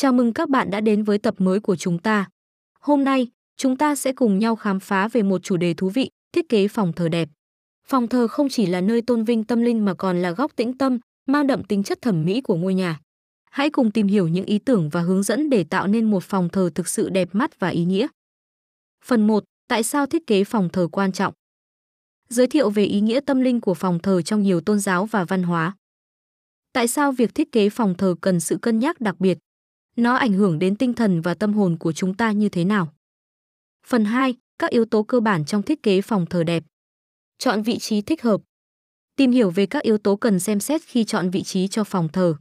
Chào mừng các bạn đã đến với tập mới của chúng ta. Hôm nay, chúng ta sẽ cùng nhau khám phá về một chủ đề thú vị, thiết kế phòng thờ đẹp. Phòng thờ không chỉ là nơi tôn vinh tâm linh mà còn là góc tĩnh tâm, mang đậm tính chất thẩm mỹ của ngôi nhà. Hãy cùng tìm hiểu những ý tưởng và hướng dẫn để tạo nên một phòng thờ thực sự đẹp mắt và ý nghĩa. Phần 1. Tại sao thiết kế phòng thờ quan trọng? Giới thiệu về ý nghĩa tâm linh của phòng thờ trong nhiều tôn giáo và văn hóa. Tại sao việc thiết kế phòng thờ cần sự cân nhắc đặc biệt? Nó ảnh hưởng đến tinh thần và tâm hồn của chúng ta như thế nào? Phần 2. Các yếu tố cơ bản trong thiết kế phòng thờ đẹp. Chọn vị trí thích hợp. Tìm hiểu về các yếu tố cần xem xét khi chọn vị trí cho phòng thờ.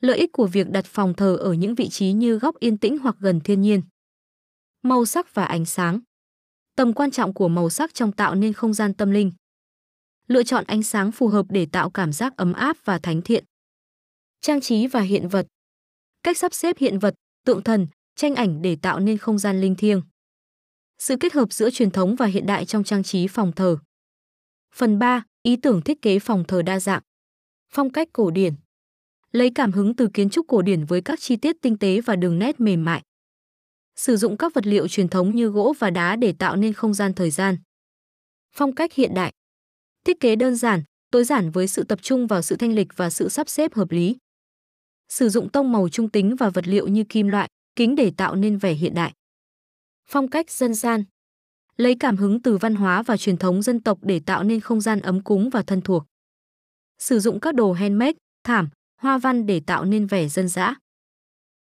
Lợi ích của việc đặt phòng thờ ở những vị trí như góc yên tĩnh hoặc gần thiên nhiên. Màu sắc và ánh sáng. Tầm quan trọng của màu sắc trong tạo nên không gian tâm linh. Lựa chọn ánh sáng phù hợp để tạo cảm giác ấm áp và thánh thiện. Trang trí và hiện vật. Cách sắp xếp hiện vật, tượng thần, tranh ảnh để tạo nên không gian linh thiêng. Sự kết hợp giữa truyền thống và hiện đại trong trang trí phòng thờ. Phần 3. Ý tưởng thiết kế phòng thờ đa dạng. Phong cách cổ điển. Lấy cảm hứng từ kiến trúc cổ điển với các chi tiết tinh tế và đường nét mềm mại. Sử dụng các vật liệu truyền thống như gỗ và đá để tạo nên không gian thời gian. Phong cách hiện đại. Thiết kế đơn giản, tối giản với sự tập trung vào sự thanh lịch và sự sắp xếp hợp lý. Sử dụng tông màu trung tính và vật liệu như kim loại, kính để tạo nên vẻ hiện đại. Phong cách dân gian. Lấy cảm hứng từ văn hóa và truyền thống dân tộc để tạo nên không gian ấm cúng và thân thuộc. Sử dụng các đồ handmade, thảm, hoa văn để tạo nên vẻ dân dã.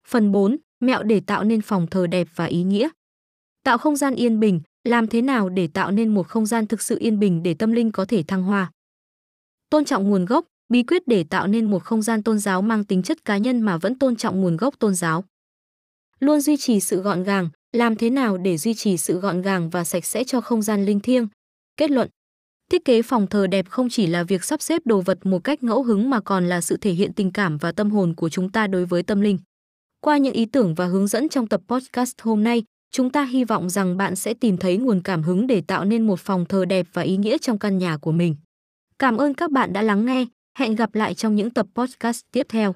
Phần 4. Mẹo để tạo nên phòng thờ đẹp và ý nghĩa. Tạo không gian yên bình, làm thế nào để tạo nên một không gian thực sự yên bình để tâm linh có thể thăng hoa. Tôn trọng nguồn gốc, bí quyết để tạo nên một không gian tôn giáo mang tính chất cá nhân mà vẫn tôn trọng nguồn gốc tôn giáo. Luôn duy trì sự gọn gàng, làm thế nào để duy trì sự gọn gàng và sạch sẽ cho không gian linh thiêng. Kết luận Thiết kế phòng thờ đẹp không chỉ là việc sắp xếp đồ vật một cách ngẫu hứng mà còn là sự thể hiện tình cảm và tâm hồn của chúng ta đối với tâm linh. Qua những ý tưởng và hướng dẫn trong tập podcast hôm nay, chúng ta hy vọng rằng bạn sẽ tìm thấy nguồn cảm hứng để tạo nên một phòng thờ đẹp và ý nghĩa trong căn nhà của mình. Cảm ơn các bạn đã lắng nghe, hẹn gặp lại trong những tập podcast tiếp theo.